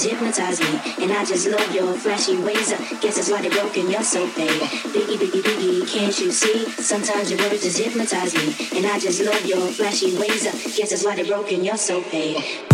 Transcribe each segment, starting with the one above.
just hypnotize me, and I just love your flashy ways. I guess that's why they broke in your soul, babe. Biggie, biggie, biggie, can't you see? Sometimes your words just hypnotize me, and I just love your flashy ways. I guess that's why they broke in your soul, babe.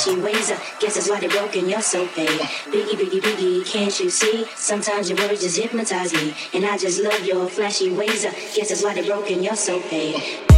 Flashy ways. I guess that's why they're broken, you're so paid. Biggie, biggie, biggie, can't you see? Sometimes your words just hypnotize me. And I just love your flashy ways. I guess that's why they're broken, you're so paid.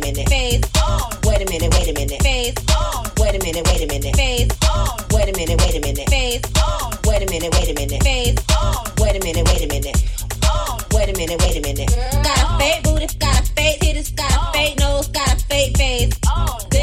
Minute, wait a minute. Wait a minute, wait a minute. Wait a minute, wait a minute. Face, wait a minute, wait a minute. Face, oh, wait a minute, wait a minute. Face on. Wait a minute, wait a minute. Wait a minute, wait a minute. Got a fake booty, got a fake titties, got a fake nose, got a fake face.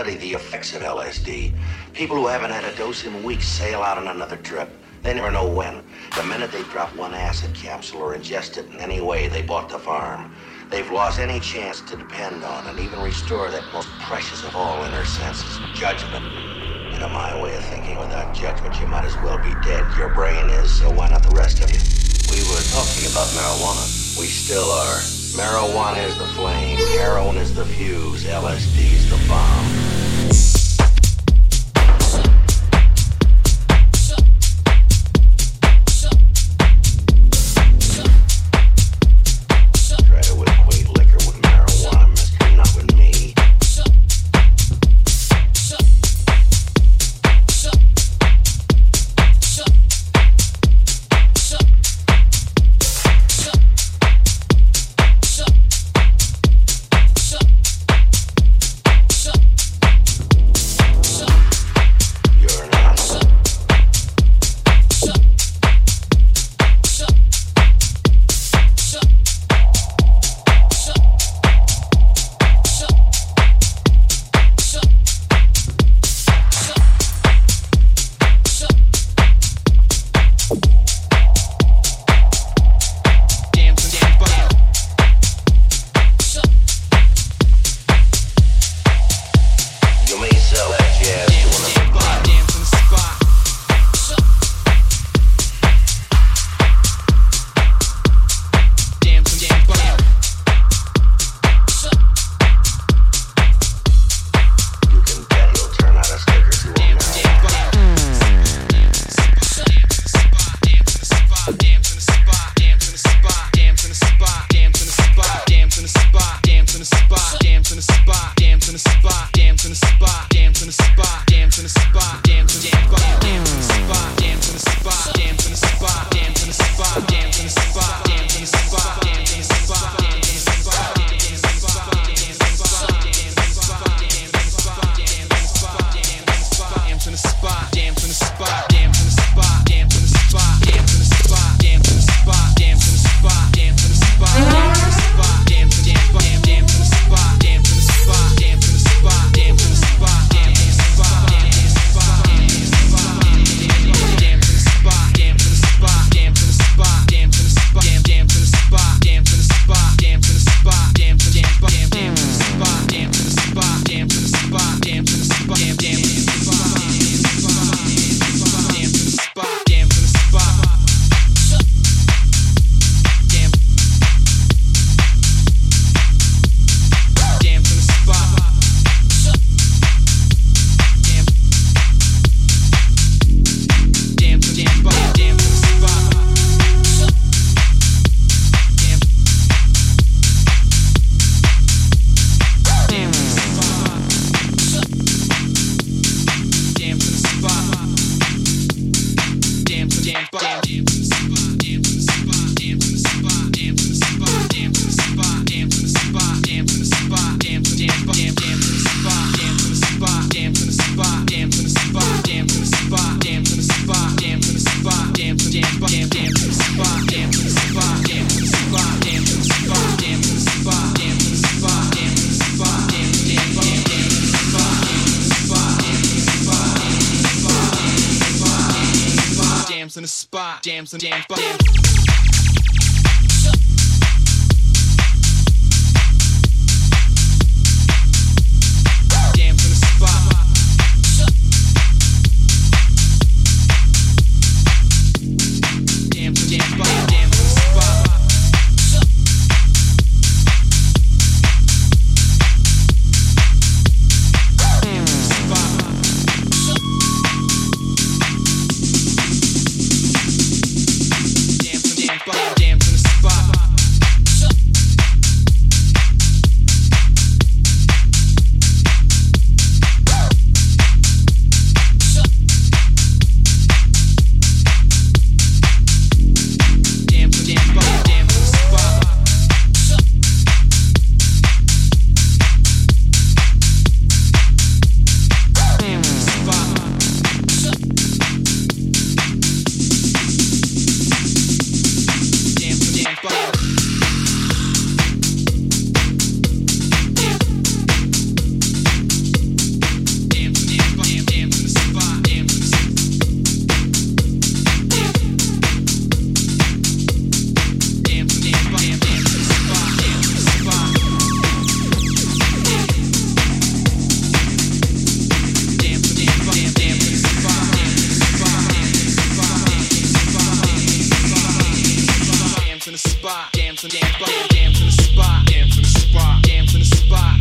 Study the effects of LSD. People who haven't had a dose in weeks sail out on another trip. They never know when. The minute they drop one acid capsule or ingest it in any way, they bought the farm. They've lost any chance to depend on and even restore that most precious of all inner senses, judgment. You know, my way of thinking, without judgment, you might as well be dead. Your brain is, so why not the rest of you? We were talking about marijuana. We still are. Marijuana is the flame, heroin is the fuse, LSD is the bomb. Jams and jams, jams. spot, dance in the spot, dance in the spot, dance in the spot, dance in the spot.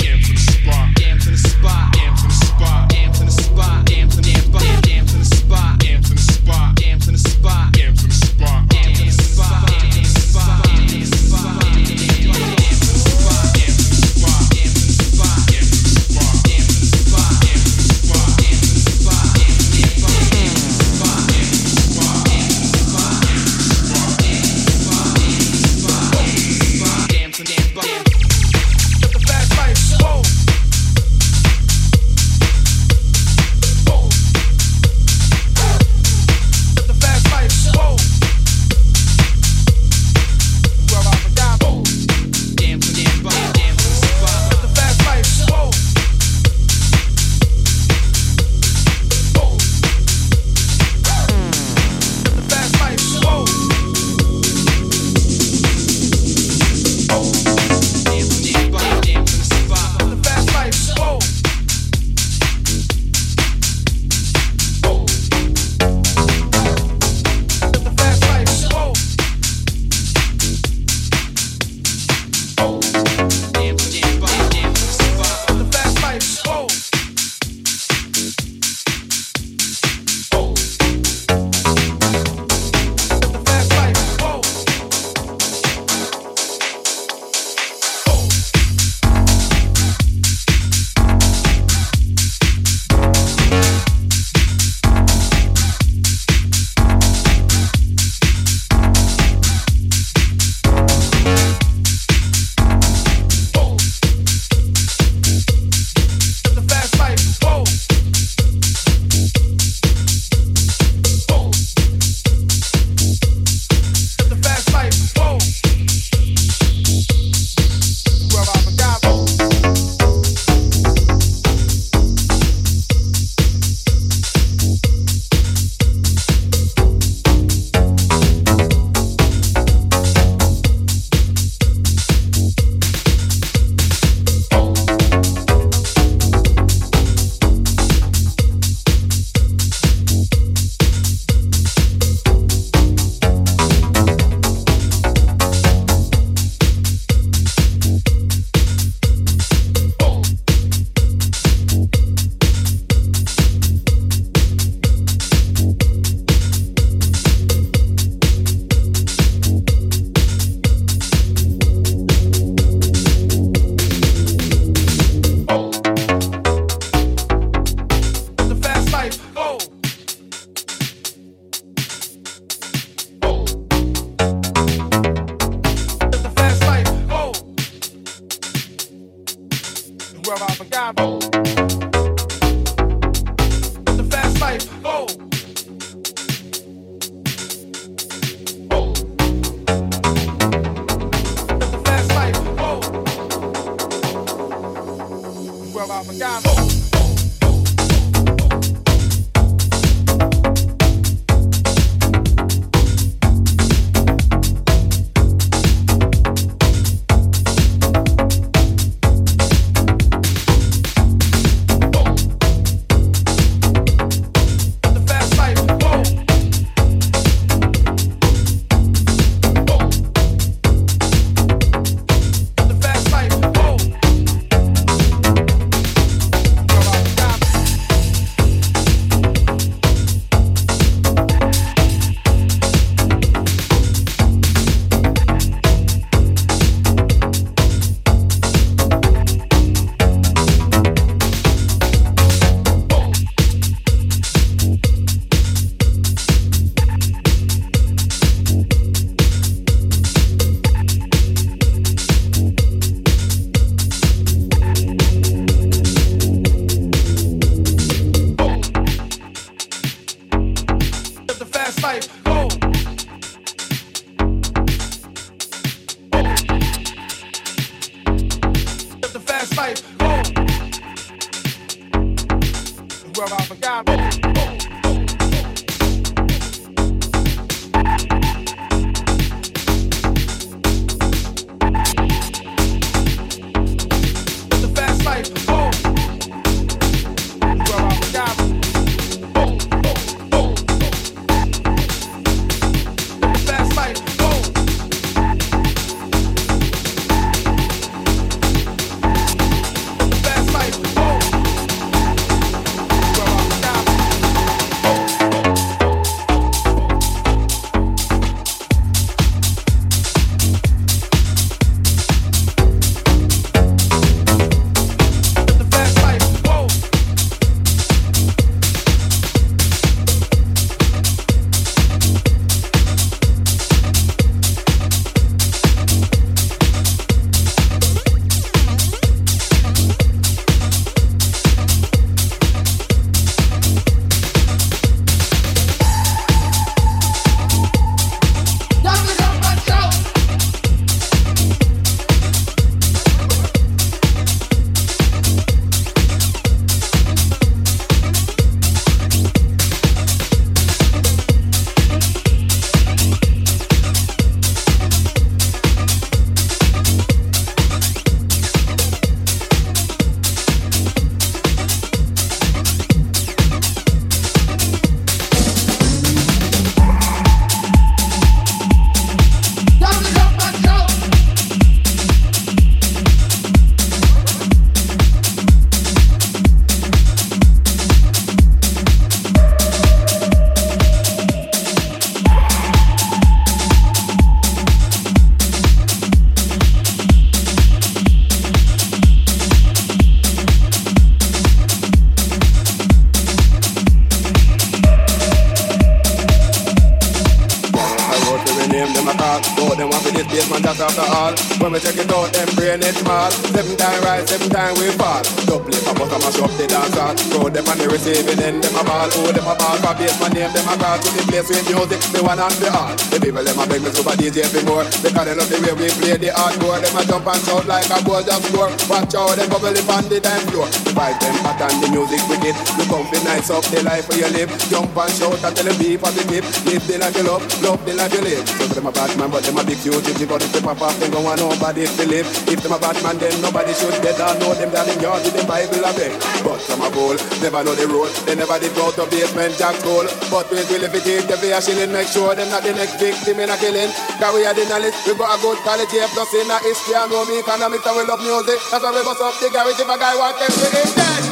get mad. Seven time rise, seven time we fall. Double and the many receiving them. They my ball hold them up all big man named them my girl to be played with music. They wanna be hard. The people them a beg me super DJ for more because they love the way we play the hardcore. Them a jump and shout like a ball just score. Watch out, them bubble up on the dance floor. The vibe them hot and the music wicked. Come be nice up the life where you live. Jump and shout and tell them be positive. Live the life you love, love the life you live. So them a bad man, but them a big huge. But if they pop off, them go want nobody to live. If them a bad man, then nobody should get down. Know them down in yard with them Bible beg. But some a goal, never know the road. They never did go to Basement Jaxx goal. But we will if it take the a shilling, make sure them not the next victim in a killing. Cause we are the knowledge, we got a good quality A plus in a history and know me economics and we love music. That's why we bust up the garage if a guy want them to him dead.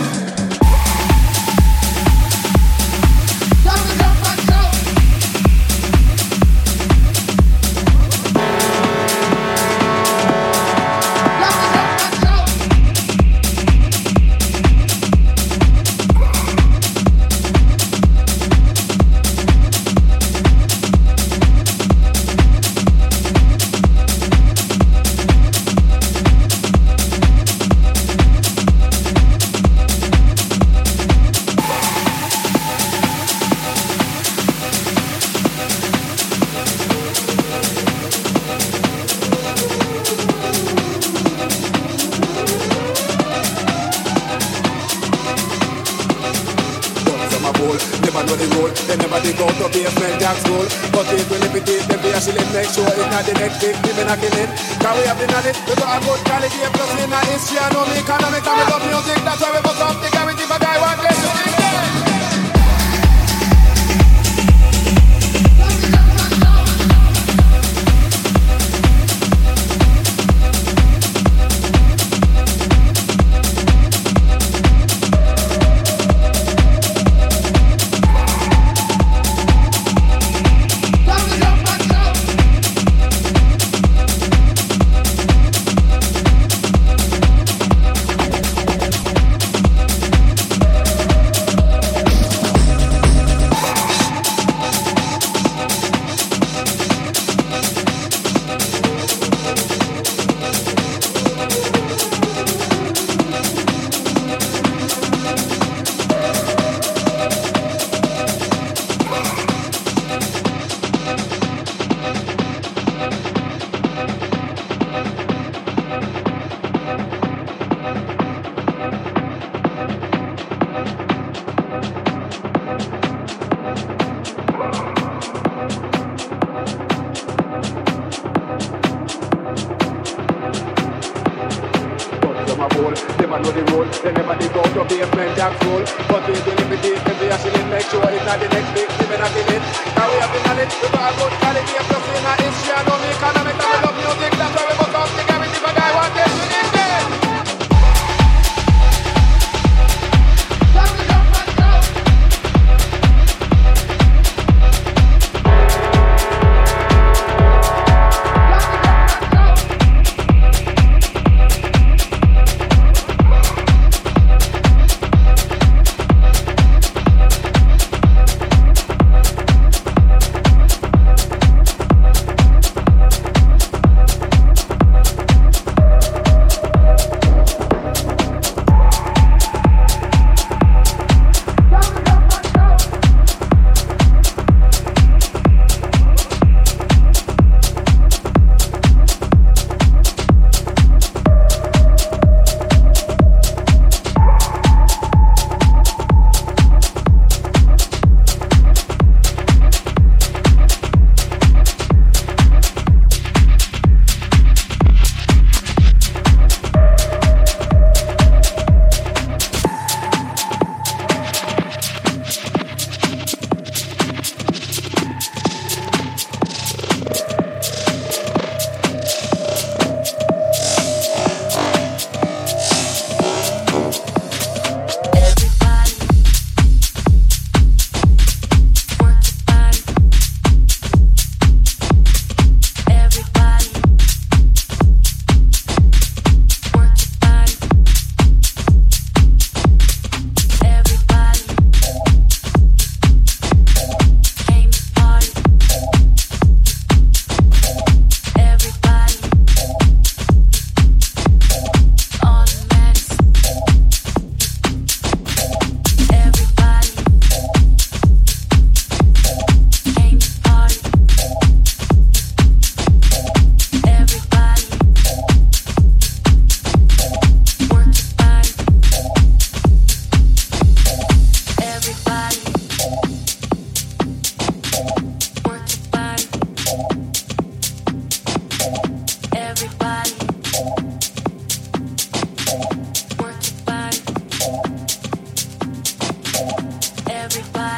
They never dig out of Basement Jaxx school. But if we imitate them, we actually make sure it's not the next victim in a killing. Cause we have been at it, we got a good quality, plus in our history, and know me economic, and we love music. That's why we bust up the guarantee for guy one everybody.